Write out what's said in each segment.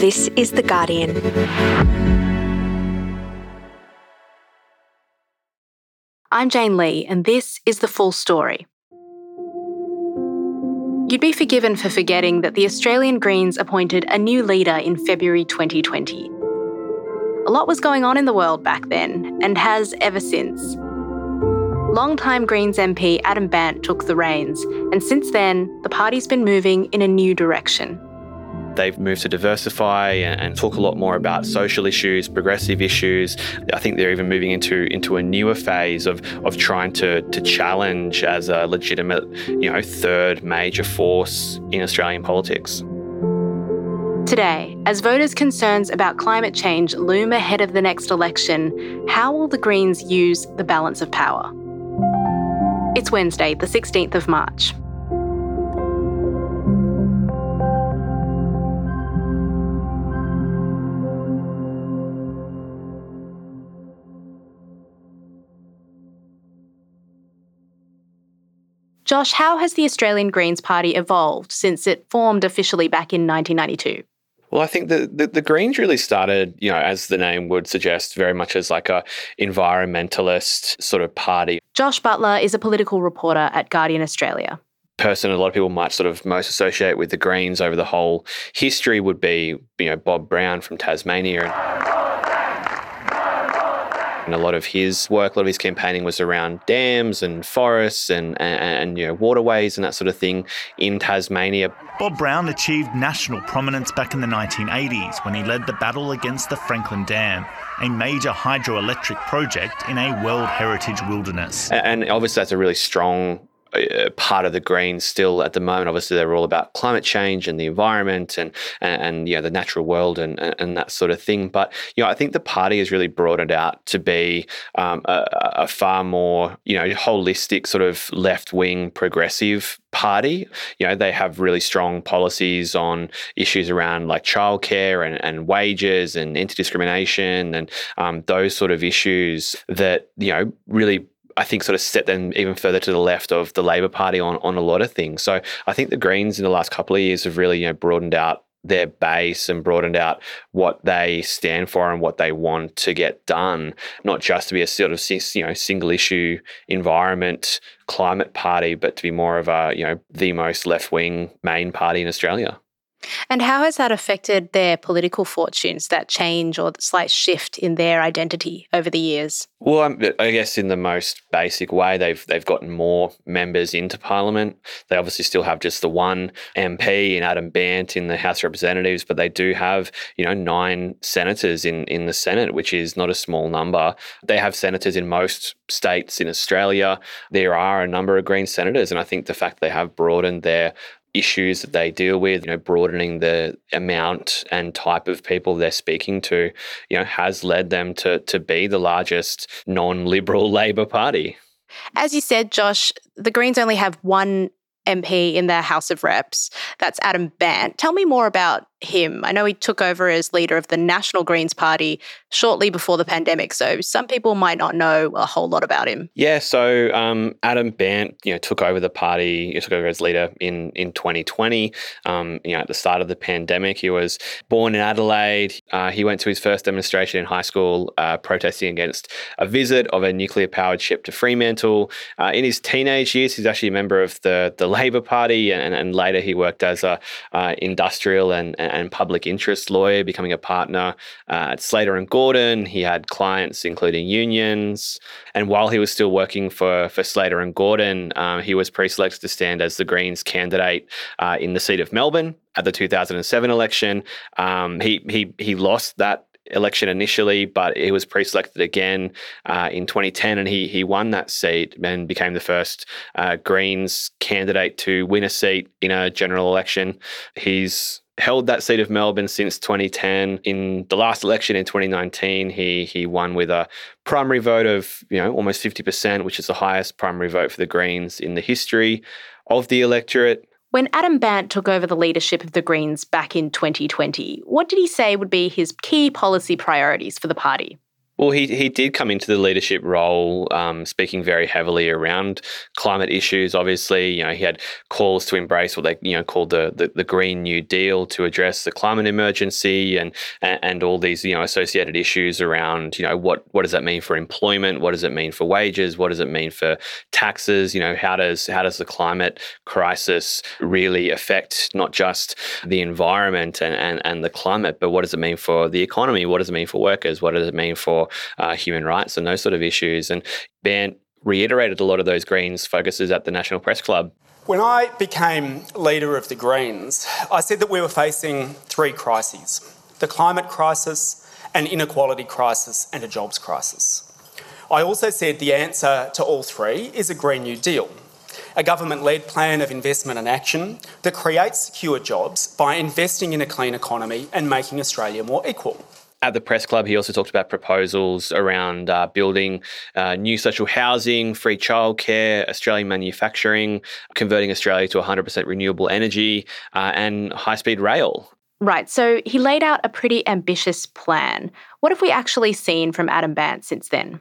This is The Guardian. I'm Jane Lee, and this is the full story. You'd be forgiven for forgetting that the Australian Greens appointed a new leader in February 2020. A lot was going on in the world back then, and has ever since. Longtime Greens MP Adam Bandt took the reins, and since then, the party's been moving in a new direction. They've moved to diversify and, talk a lot more about social issues, progressive issues. I think they're even moving into into a newer phase of of trying to to challenge as a legitimate, you know, third major force in Australian politics. Today, as voters' concerns about climate change loom ahead of the next election, how will the Greens use the balance of power? It's Wednesday, the 16th of March. Josh, how has the Australian Greens Party evolved since it formed officially back in 1992? Well, I think the, the, the, Greens really started, you know, as the name would suggest, very much as like a environmentalist sort of party. Josh Butler is a political reporter at Guardian Australia. Person a lot of people might sort of most associate with the Greens over the whole history would be, you know, Bob Brown from Tasmania. And a lot of his work, a lot of his campaigning was around dams and forests and, and, and you know, waterways and that sort of thing in Tasmania. Bob Brown achieved national prominence back in the 1980s when he led the battle against the Franklin Dam, a major hydroelectric project in a World Heritage wilderness. And obviously, that's a really strong part of the Greens still at the moment. Obviously, they're all about climate change and the environment and and, and you know the natural world and, and, and that sort of thing. But you know, I think the party has really broadened out to be um, a, a, far more you know holistic sort of left wing progressive party. You know, they have really strong policies on issues around like childcare and, and wages and anti discrimination and um, those sort of issues that you know really I think sort of set them even further to the left of the Labor Party on, on a lot of things. So I think the Greens in the last couple of years have really you know broadened out their base and broadened out what they stand for and what they want to get done, not just to be a sort of you know single issue environment climate party, but to be more of a you know the most left wing main party in Australia. And how has that affected their political fortunes, that change or the slight shift in their identity over the years? Well, I guess in the most basic way, they've they've gotten more members into Parliament. They obviously still have just the one MP in Adam Bandt in the House of Representatives, but they do have you know nine senators in in the Senate, which is not a small number. They have senators in most states in Australia. There are a number of Green senators, and I think the fact they have broadened their issues that they deal with, you know, broadening the amount and type of people they're speaking to, you know, has led them to to be the largest non-liberal Labor Party. As you said, Josh, the Greens only have one MP in their House of Reps. That's Adam Bandt. Tell me more about him. I know he took over as leader of the National Greens Party shortly before the pandemic, so some people might not know a whole lot about him. Yeah, so um, Adam Bandt, you know, took over the party. Took over as leader in in 2020. Um, you know, at the start of the pandemic, he was born in Adelaide. Uh, he went to his first demonstration in high school, uh, protesting against a visit of a nuclear powered ship to Fremantle. Uh, in his teenage years, he's actually a member of the the Labor Party, and, and later he worked as a uh, industrial and public interest lawyer, becoming a partner uh, at Slater and Gordon. He had clients including unions, and while he was still working for for Slater and Gordon, um, he was pre-selected to stand as the Greens candidate uh, in the seat of Melbourne at the 2007 election. Um, he he he lost that election initially, but he was pre-selected again uh, in 2010, and he he won that seat and became the first uh, Greens candidate to win a seat in a general election. He's held that seat of Melbourne since 2010. In the last election in 2019, he he won with a primary vote of you know almost 50%, which is the highest primary vote for the Greens in the history of the electorate. When Adam Bandt took over the leadership of the Greens back in 2020, what did he say would be his key policy priorities for the party? Well, he, he did come into the leadership role, um, speaking very heavily around climate issues. Obviously, you know, he had calls to embrace what they you know called the, the, the Green New Deal to address the climate emergency and, and and all these you know associated issues around you know what what does that mean for employment? What does it mean for wages? What does it mean for taxes? You know, how does how does the climate crisis really affect not just the environment and, and, and the climate, but what does it mean for the economy? What does it mean for workers? What does it mean for uh, human rights and those sort of issues. And Bandt reiterated a lot of those Greens focuses at the National Press Club. When I became leader of the Greens, I said that we were facing three crises the climate crisis, an inequality crisis, and a jobs crisis. I also said the answer to all three is a Green New Deal, a government led plan of investment and action that creates secure jobs by investing in a clean economy and making Australia more equal. At the press club, he also talked about proposals around uh, building uh, new social housing, free childcare, Australian manufacturing, converting Australia to 100% renewable energy, uh, and high speed rail. Right, so he laid out a pretty ambitious plan. What have we actually seen from Adam Bandt since then?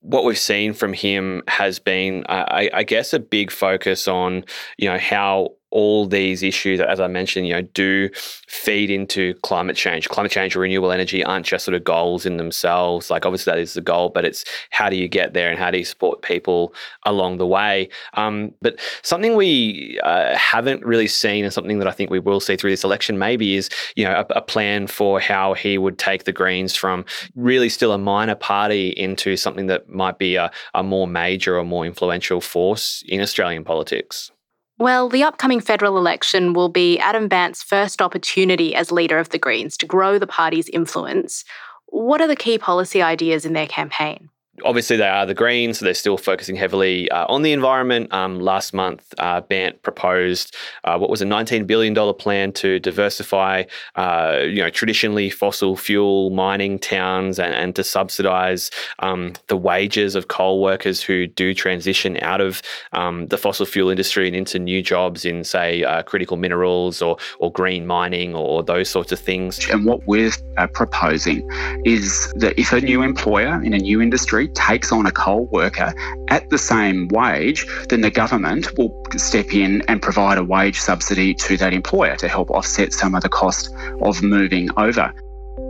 what we've seen from him has been, I, I, guess, a big focus on, you know, how all these issues, as I mentioned, you know, do feed into climate change. Climate change or renewable energy aren't just sort of goals in themselves. Like obviously that is the goal, but it's how do you get there and how do you support people along the way. Um, but something we uh, haven't really seen, and something that I think we will see through this election, maybe is you know a, a plan for how he would take the Greens from really still a minor party into something that might be a, a more major or more influential force in Australian politics. Well, the upcoming federal election will be Adam Bandt's first opportunity as leader of the Greens to grow the party's influence. What are the key policy ideas in their campaign? Obviously they are the Greens, so they're still focusing heavily uh, on the environment. Um, last month, uh, Bandt proposed uh, what was a $19 billion plan to diversify, uh, you know, traditionally fossil fuel mining towns and, and to subsidise um, the wages of coal workers who do transition out of um, the fossil fuel industry and into new jobs in, say, uh, critical minerals or, or green mining or those sorts of things. And what we're uh, proposing is that if a new employer in a new industry takes on a coal worker at the same wage, then the government will step in and provide a wage subsidy to that employer to help offset some of the cost of moving over.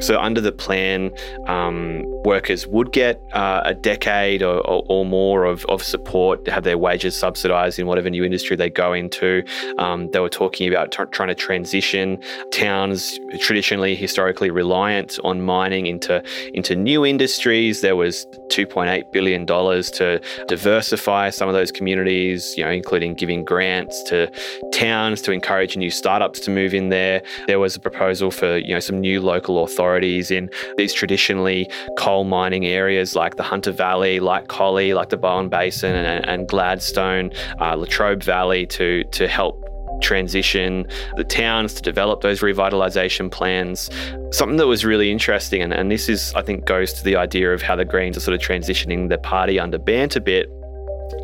So, under the plan, um, workers would get uh, a decade or, or, or, more of, of support to have their wages subsidised in whatever new industry they go into. Um, they were talking about t- trying to transition towns traditionally, historically reliant on mining into, into new industries. There was $2.8 billion to diversify some of those communities, you know, including giving grants to towns to encourage new startups to move in there. There was a proposal for, you know, some new local authorities authorities in these traditionally coal mining areas like the Hunter Valley, like Collie, like the Bowen Basin and, and Gladstone, uh, Latrobe Valley to, to help transition the towns to develop those revitalisation plans. Something that was really interesting, and, and this is, I think, goes to the idea of how the Greens are sort of transitioning the party under Bandt a bit.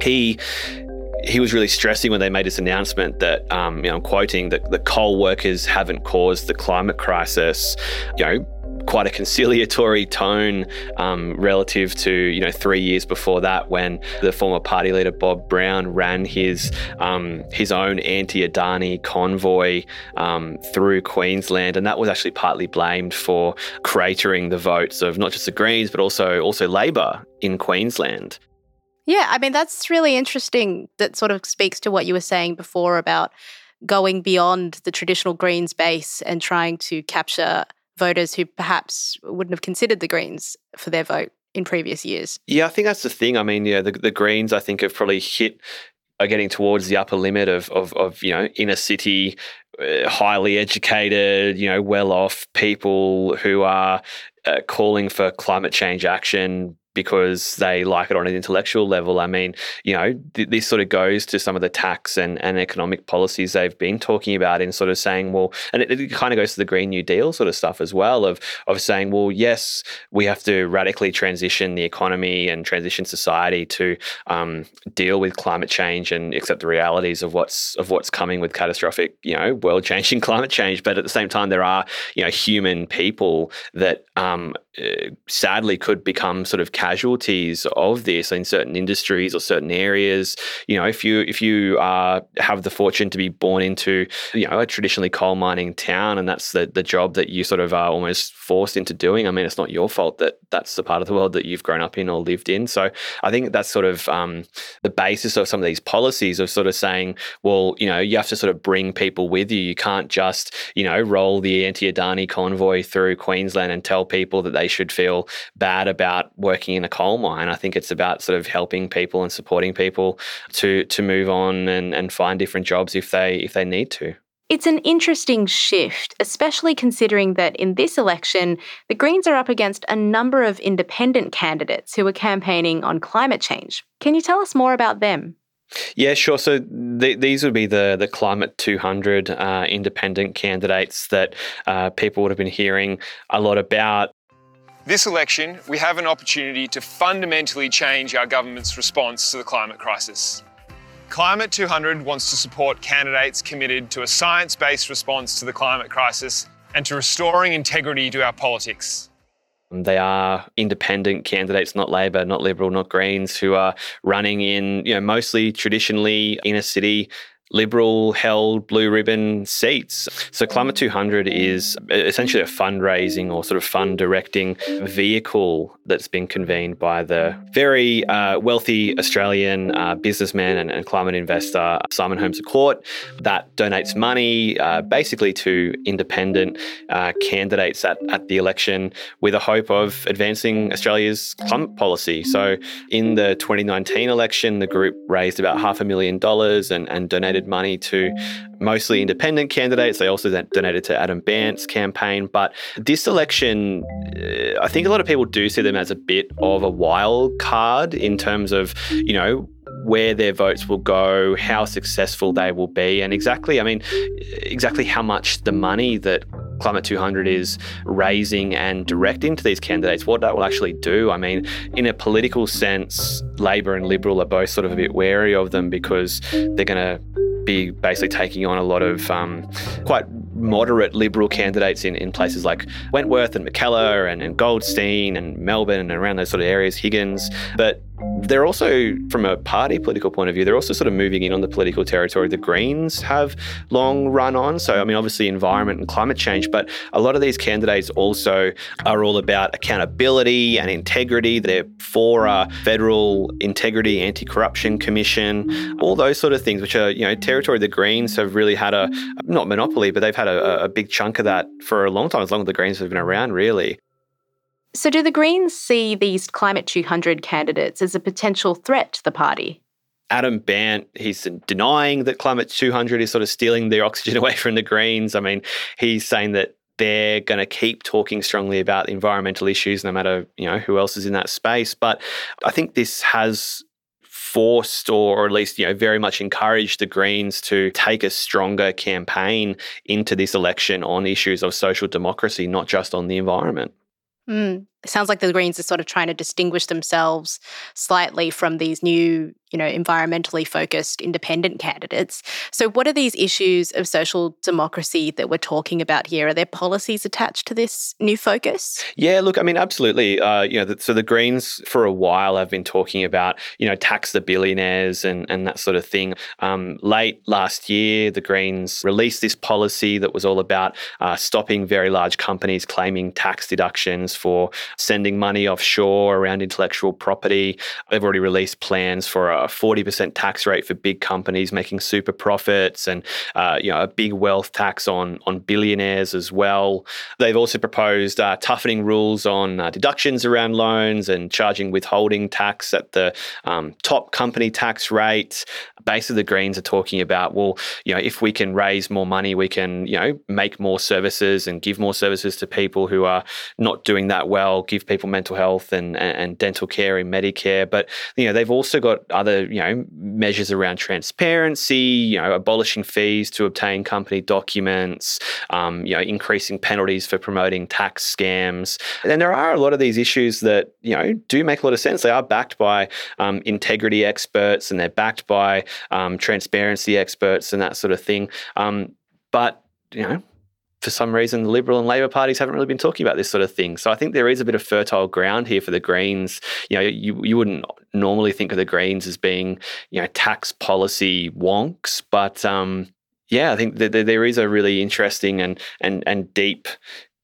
He he was really stressing when they made this announcement that, um, you know, I'm quoting, that the coal workers haven't caused the climate crisis. You know, quite a conciliatory tone um, relative to you know three years before that when the former party leader Bob Brown ran his um, his own anti-Adani convoy um, through Queensland, and that was actually partly blamed for cratering the votes of not just the Greens but also also Labor in Queensland. Yeah, I mean, that's really interesting. That sort of speaks to what you were saying before about going beyond the traditional Greens base and trying to capture voters who perhaps wouldn't have considered the Greens for their vote in previous years. Yeah, I think that's the thing. I mean, yeah, the, the Greens, I think, have probably hit are getting towards the upper limit of, of, of you know inner city uh, highly educated you know well off people who are uh, calling for climate change action because they like it on an intellectual level. I mean, you know, th- this sort of goes to some of the tax and, and economic policies they've been talking about in sort of saying, well, and it, it, kind of goes to the Green New Deal sort of stuff as well of of saying, well, yes, we have to radically transition the economy and transition society to um, deal with climate change and accept the realities of what's of what's coming with catastrophic, you know, world changing climate change. But at the same time, there are you know human people that um, uh, sadly could become sort of casualties of this in certain industries or certain areas. You know, if you if you uh, have the fortune to be born into you know a traditionally coal mining town and that's the the job that you sort of are almost forced into doing. I mean, it's not your fault that that's the part of the world that you've grown up in or lived in. So I think that's sort of um, the basis of some of these policies of sort of saying, well, you know, you have to sort of bring people with you. You can't just you know roll the anti-Adani convoy through Queensland and tell people that they should feel bad about working in a coal mine. I think it's about sort of helping people and supporting people to to move on and, and find different jobs if they if they need to. It's an interesting shift, especially considering that in this election, the Greens are up against a number of independent candidates who are campaigning on climate change. Can you tell us more about them? Yeah, sure. So th- these would be the the Climate 200 uh, independent candidates that uh, people would have been hearing a lot about. This election, we have an opportunity to fundamentally change our government's response to the climate crisis. Climate 200 wants to support candidates committed to a science based response to the climate crisis and to restoring integrity to our politics. They are independent candidates, not Labor, not Liberal, not Greens, who are running in, you know, mostly traditionally inner city Liberal held blue ribbon seats. So Climate 200 is essentially a fundraising or sort of fund directing vehicle that's been convened by the very uh, wealthy Australian uh, businessman and, and, climate investor Simon Holmes Court that donates money uh, basically to independent uh, candidates at, at the election with a hope of advancing Australia's climate policy. So in the 2019 election, the group raised about half a million dollars and, and donated donated money to mostly independent candidates. They also donated to Adam Bandt's campaign. But this election, uh, I think a lot of people do see them as a bit of a wild card in terms of, you know, where their votes will go, how successful they will be, and exactly, I mean, exactly how much the money that Climate 200 is raising and directing to these candidates, what that will actually do. I mean, in a political sense, Labor and Liberal are both sort of a bit wary of them because they're going to be basically taking on a lot of um, quite moderate Liberal candidates in, in places like Wentworth and Mackellar and, and Goldstein and Melbourne and around those sort of areas, Higgins. But they're also, from a party political point of view, they're also sort of moving in on the political territory the Greens have long run on. So, I mean, obviously, environment and climate change, but a lot of these candidates also are all about accountability and integrity. They're for a federal integrity anti corruption commission, all those sort of things, which are, you know, territory the Greens have really had a, not monopoly, but they've had a, a big chunk of that for a long time, as long as the Greens have been around, really. So, do the Greens see these Climate 200 candidates as a potential threat to the party? Adam Bandt, he's denying that Climate 200 is sort of stealing their oxygen away from the Greens. I mean, he's saying that they're going to keep talking strongly about environmental issues no matter, you know, who else is in that space. But I think this has forced or, at least you know very much encouraged the Greens to take a stronger campaign into this election on issues of social democracy, not just on the environment. Mm. It sounds like the Greens are sort of trying to distinguish themselves slightly from these new you know, environmentally focused independent candidates. So, what are these issues of social democracy that we're talking about here? Are there policies attached to this new focus? Yeah, look, I mean, absolutely. Uh, you know, the, so the Greens for a while have been talking about, you know, tax the billionaires and, and that sort of thing. Um, late last year, the Greens released this policy that was all about uh, stopping very large companies claiming tax deductions for sending money offshore around intellectual property. They've already released plans for a a 40% tax rate for big companies making super profits and uh, you know a big wealth tax on on billionaires as well. They've also proposed uh, toughening rules on uh, deductions around loans and charging withholding tax at the um, top company tax rate. Basically, the Greens are talking about well, you know, if we can raise more money, we can you know make more services and give more services to people who are not doing that well. Give people mental health and and, and dental care and Medicare, but you know they've also got other you know measures around transparency, you know, abolishing fees to obtain company documents, um, you know, increasing penalties for promoting tax scams. And there are a lot of these issues that you know do make a lot of sense. They are backed by um, integrity experts and they're backed by um, transparency experts and that sort of thing. Um, but you know for some reason, the Liberal and Labor parties haven't really been talking about this sort of thing. So I think there is a bit of fertile ground here for the Greens. You know, you, you wouldn't normally think of the Greens as being, you know, tax policy wonks, but um, yeah, I think that there is a really interesting and and and deep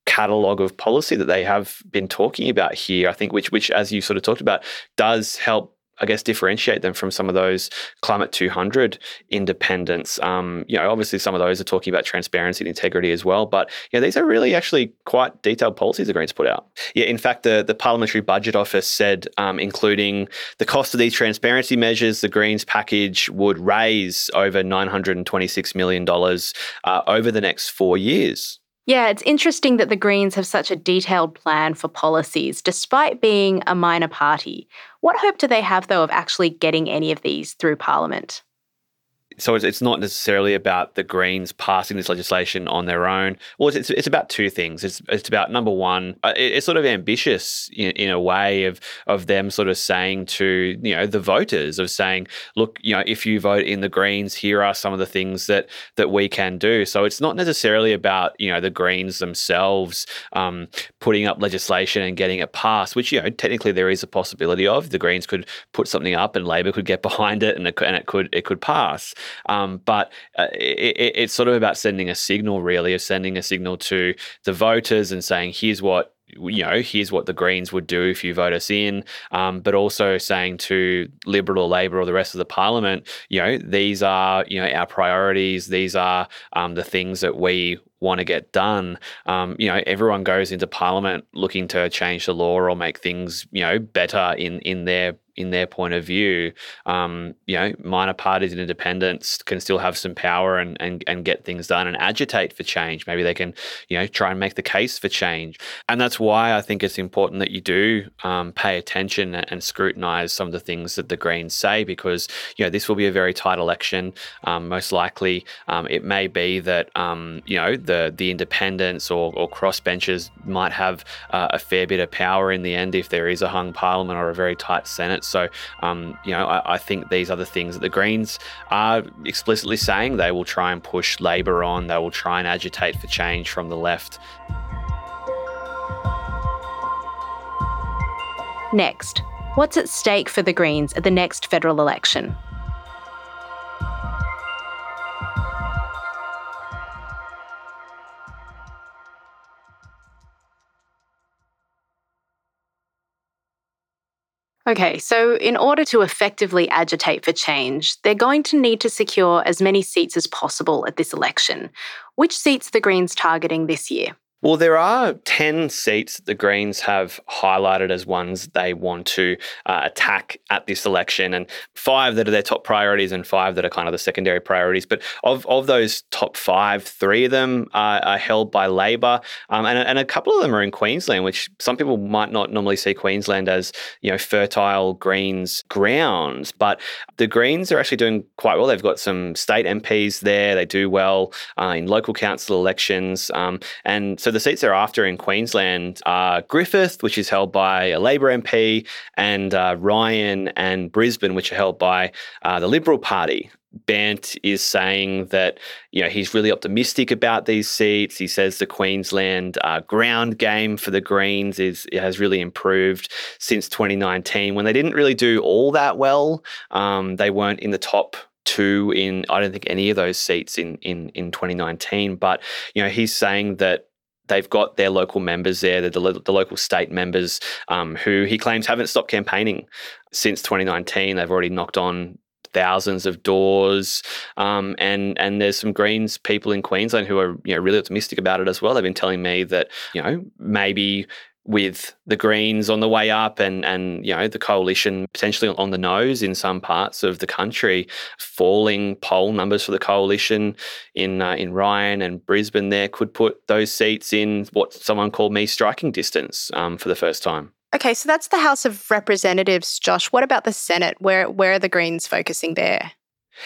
catalogue of policy that they have been talking about here. I think which which as you sort of talked about does help I guess, differentiate them from some of those Climate 200 independents. Um, you know, obviously some of those are talking about transparency and integrity as well, but you know, these are really actually quite detailed policies the Greens put out. Yeah, in fact, the, the Parliamentary Budget Office said, um, including the cost of these transparency measures, the Greens package would raise over $926 million uh, over the next four years. Yeah, it's interesting that the Greens have such a detailed plan for policies, despite being a minor party. What hope do they have, though, of actually getting any of these through Parliament? So it's, it's not necessarily about the Greens passing this legislation on their own. Well, it's, it's about two things. It's, it's about number one, uh, it's sort of ambitious in, in a way of of them sort of saying to you know the voters of saying, look, you know, if you vote in the Greens, here are some of the things that that we can do. So it's not necessarily about you know the Greens themselves um, putting up legislation and getting it passed, which you know technically there is a possibility of. The Greens could put something up and Labor could get behind it and it, and it could it could pass. Um, but uh, it, it's sort of about sending a signal, really, of sending a signal to the voters and saying, here's what you know, here's what the Greens would do if you vote us in, um, but also saying to Liberal or Labor or the rest of the Parliament, you know, these are you know our priorities. These are um, the things that we want to get done. Um, you know, everyone goes into Parliament looking to change the law or make things you know better in in their in their point of view, um, you know, minor parties and independents can still have some power and, and and get things done and agitate for change. Maybe they can, you know, try and make the case for change. And that's why I think it's important that you do um, pay attention and scrutinise some of the things that the Greens say, because you know this will be a very tight election. Um, most likely, um, it may be that um, you know the the independents or, or crossbenchers might have uh, a fair bit of power in the end if there is a hung parliament or a very tight Senate. So, um, you know, I, I, think these are the things that the Greens are explicitly saying they will try and push Labor on, they will try and agitate for change from the left. Next, what's at stake for the Greens at the next federal election? Okay, so in order to effectively agitate for change, they're going to need to secure as many seats as possible at this election. Which seats the Greens targeting this year? Well, there are 10 seats that the Greens have highlighted as ones they want to uh, attack at this election, and five that are their top priorities and five that are kind of the secondary priorities. But of, of those top five, three of them are, are held by Labor, um, and, and a couple of them are in Queensland, which some people might not normally see Queensland as, you know, fertile Greens grounds. But the Greens are actually doing quite well. They've got some state MPs there, they do well uh, in local council elections. Um, and so so the seats they're after in Queensland are Griffith, which is held by a Labor MP, and uh, Ryan and Brisbane, which are held by uh, the Liberal Party. Bandt is saying that you know he's really optimistic about these seats. He says the Queensland uh, ground game for the Greens is has really improved since 2019 when they didn't really do all that well. Um, they weren't in the top two in I don't think any of those seats in in in 2019. But you know he's saying that they've got their local members there, the, the local state members um, who he claims haven't stopped campaigning since 2019. They've already knocked on thousands of doors, um, and and there's some Greens people in Queensland who are you know really optimistic about it as well. They've been telling me that you know maybe with the Greens on the way up and and you know the coalition potentially on the nose in some parts of the country, falling poll numbers for the coalition in uh, in Ryan and Brisbane there could put those seats in what someone called me striking distance um, for the first time. Okay, so that's the House of Representatives, Josh. What about the Senate? Where where are the Greens focusing there?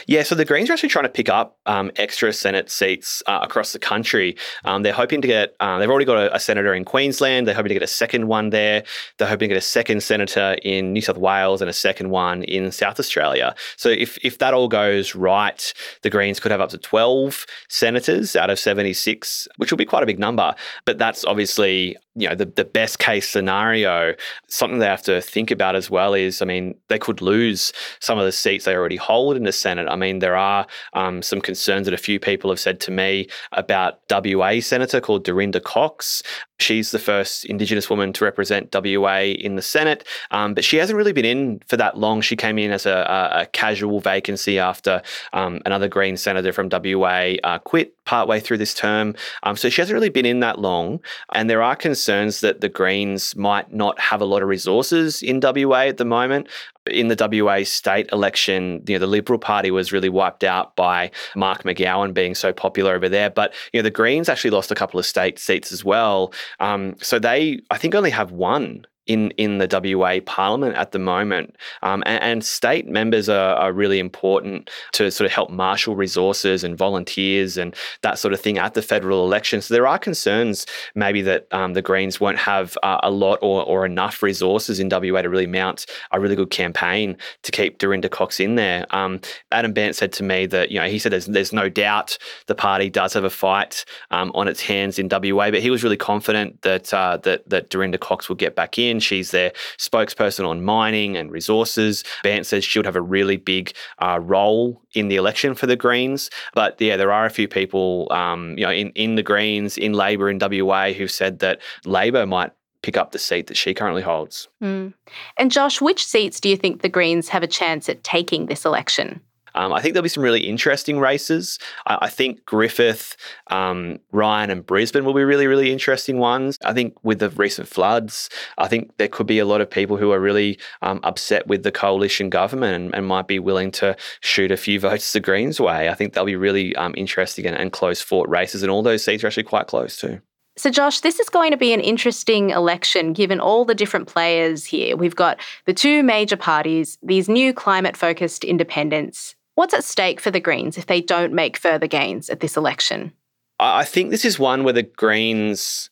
Yeah, so the Greens are actually trying to pick up um, extra Senate seats uh, across the country. Um, they're hoping to get, uh, they've already got a, a, senator in Queensland. They're hoping to get a second one there. They're hoping to get a second senator in New South Wales and a second one in South Australia. So if, if that all goes right, the Greens could have up to 12 senators out of 76, which will be quite a big number. But that's obviously you know the, the best case scenario something they have to think about as well is i mean they could lose some of the seats they already hold in the senate i mean there are um, some concerns that a few people have said to me about wa senator called dorinda cox She's the first Indigenous woman to represent WA in the Senate, um, but she hasn't really been in for that long. She came in as a, a, a casual vacancy after um, another Green senator from WA uh, quit partway through this term. Um, so she hasn't really been in that long. And there are concerns that the Greens might not have a lot of resources in WA at the moment in the WA state election, you know, the Liberal Party was really wiped out by Mark McGowan being so popular over there. But you know, the Greens actually lost a couple of state seats as well. Um, so they, I think, only have one in in the WA Parliament at the moment, um, and, and, state members are, are, really important to sort of help marshal resources and volunteers and that sort of thing at the federal election. So there are concerns maybe that um, the Greens won't have uh, a lot or, or enough resources in WA to really mount a really good campaign to keep Dorinda Cox in there. Um, Adam Bandt said to me that you know he said there's there's no doubt the party does have a fight um, on its hands in WA, but he was really confident that uh, that that Dorinda Cox will get back in. She's their spokesperson on mining and resources. Bandt says she'll have a really big uh, role in the election for the Greens. But yeah, there are a few people, um, you know, in, in the Greens, in Labor in WA, who've said that Labor might pick up the seat that she currently holds. Mm. And Josh, which seats do you think the Greens have a chance at taking this election? Um, I think there'll be some really interesting races. I, I think Griffith, um, Ryan, and Brisbane will be really, really interesting ones. I think with the recent floods, I think there could be a lot of people who are really um, upset with the coalition government and, and, might be willing to shoot a few votes the Greens way. I think they'll be really um, interesting and, and close fought races, and all those seats are actually quite close too. So, Josh, this is going to be an interesting election given all the different players here. We've got the two major parties, these new climate focused independents, What's at stake for the Greens if they don't make further gains at this election? I think this is one where the Greens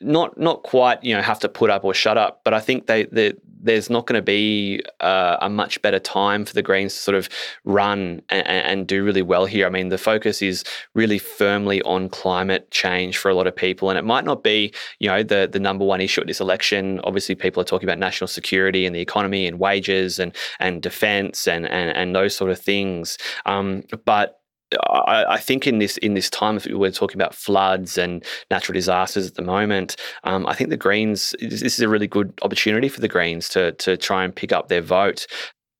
not not quite you know have to put up or shut up, but I think they, they there's not going to be uh, a much better time for the Greens to sort of run and, and, do really well here. I mean, the focus is really firmly on climate change for a lot of people, and it might not be you know the the number one issue at this election. Obviously, people are talking about national security and the economy and wages and and defence and, and and those sort of things. Um, but I, I, think in this in this time, if we're talking about floods and natural disasters at the moment, um, I think the Greens this is a really good opportunity for the Greens to to try and pick up their vote.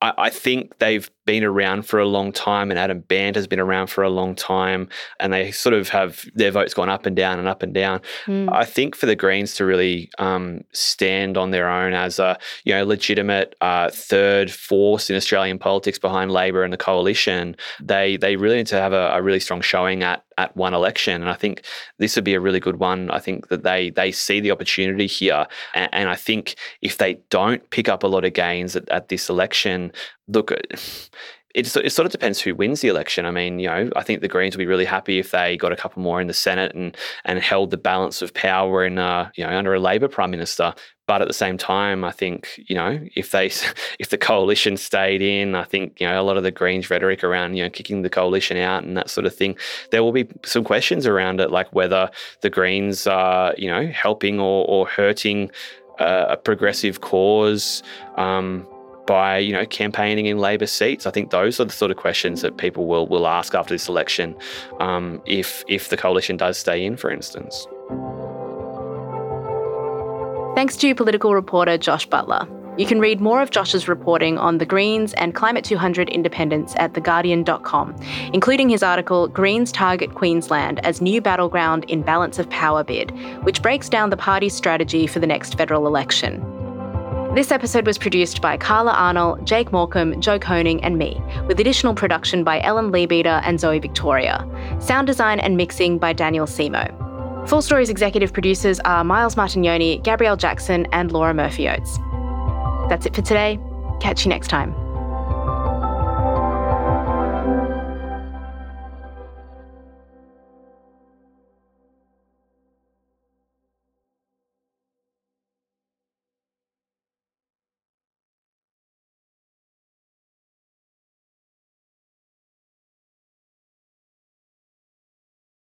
I, I think they've been around for a long time, and Adam Bandt has been around for a long time, and they sort of have their votes gone up and down and up and down. Mm. I think for the Greens to really um, stand on their own as a you know legitimate uh, third force in Australian politics behind Labor and the coalition, they they really need to have a, a really strong showing at at one election. And I think this would be a really good one. I think that they they see the opportunity here. And, and I think if they don't pick up a lot of gains at, at this election, look, it, it sort of depends who wins the election. I mean, you know, I think the Greens will be really happy if they got a couple more in the Senate and and held the balance of power in, uh, you know, under a Labor Prime Minister. But at the same time, I think you know if they if the coalition stayed in, I think you know a lot of the Greens rhetoric around you know kicking the coalition out and that sort of thing, there will be some questions around it, like whether the Greens are you know helping or, or hurting uh, a progressive cause. Um, by you know campaigning in Labor seats? I think those are the sort of questions that people will will ask after this election, um, if if the coalition does stay in, for instance. Thanks to political reporter Josh Butler. You can read more of Josh's reporting on the Greens and Climate 200 independents at theguardian.com, including his article Greens Target Queensland as New Battleground in Balance of Power Bid, which breaks down the party's strategy for the next federal election. This episode was produced by Carla Arnold, Jake Morecambe, Joe Koning, and me, with additional production by Ellen Leabeater and Zoe Victoria. Sound design and mixing by Daniel Semo. Full Story's executive producers are Miles Martignoni, Gabrielle Jackson, and Laura Murphy Oates. That's it for today. Catch you next time.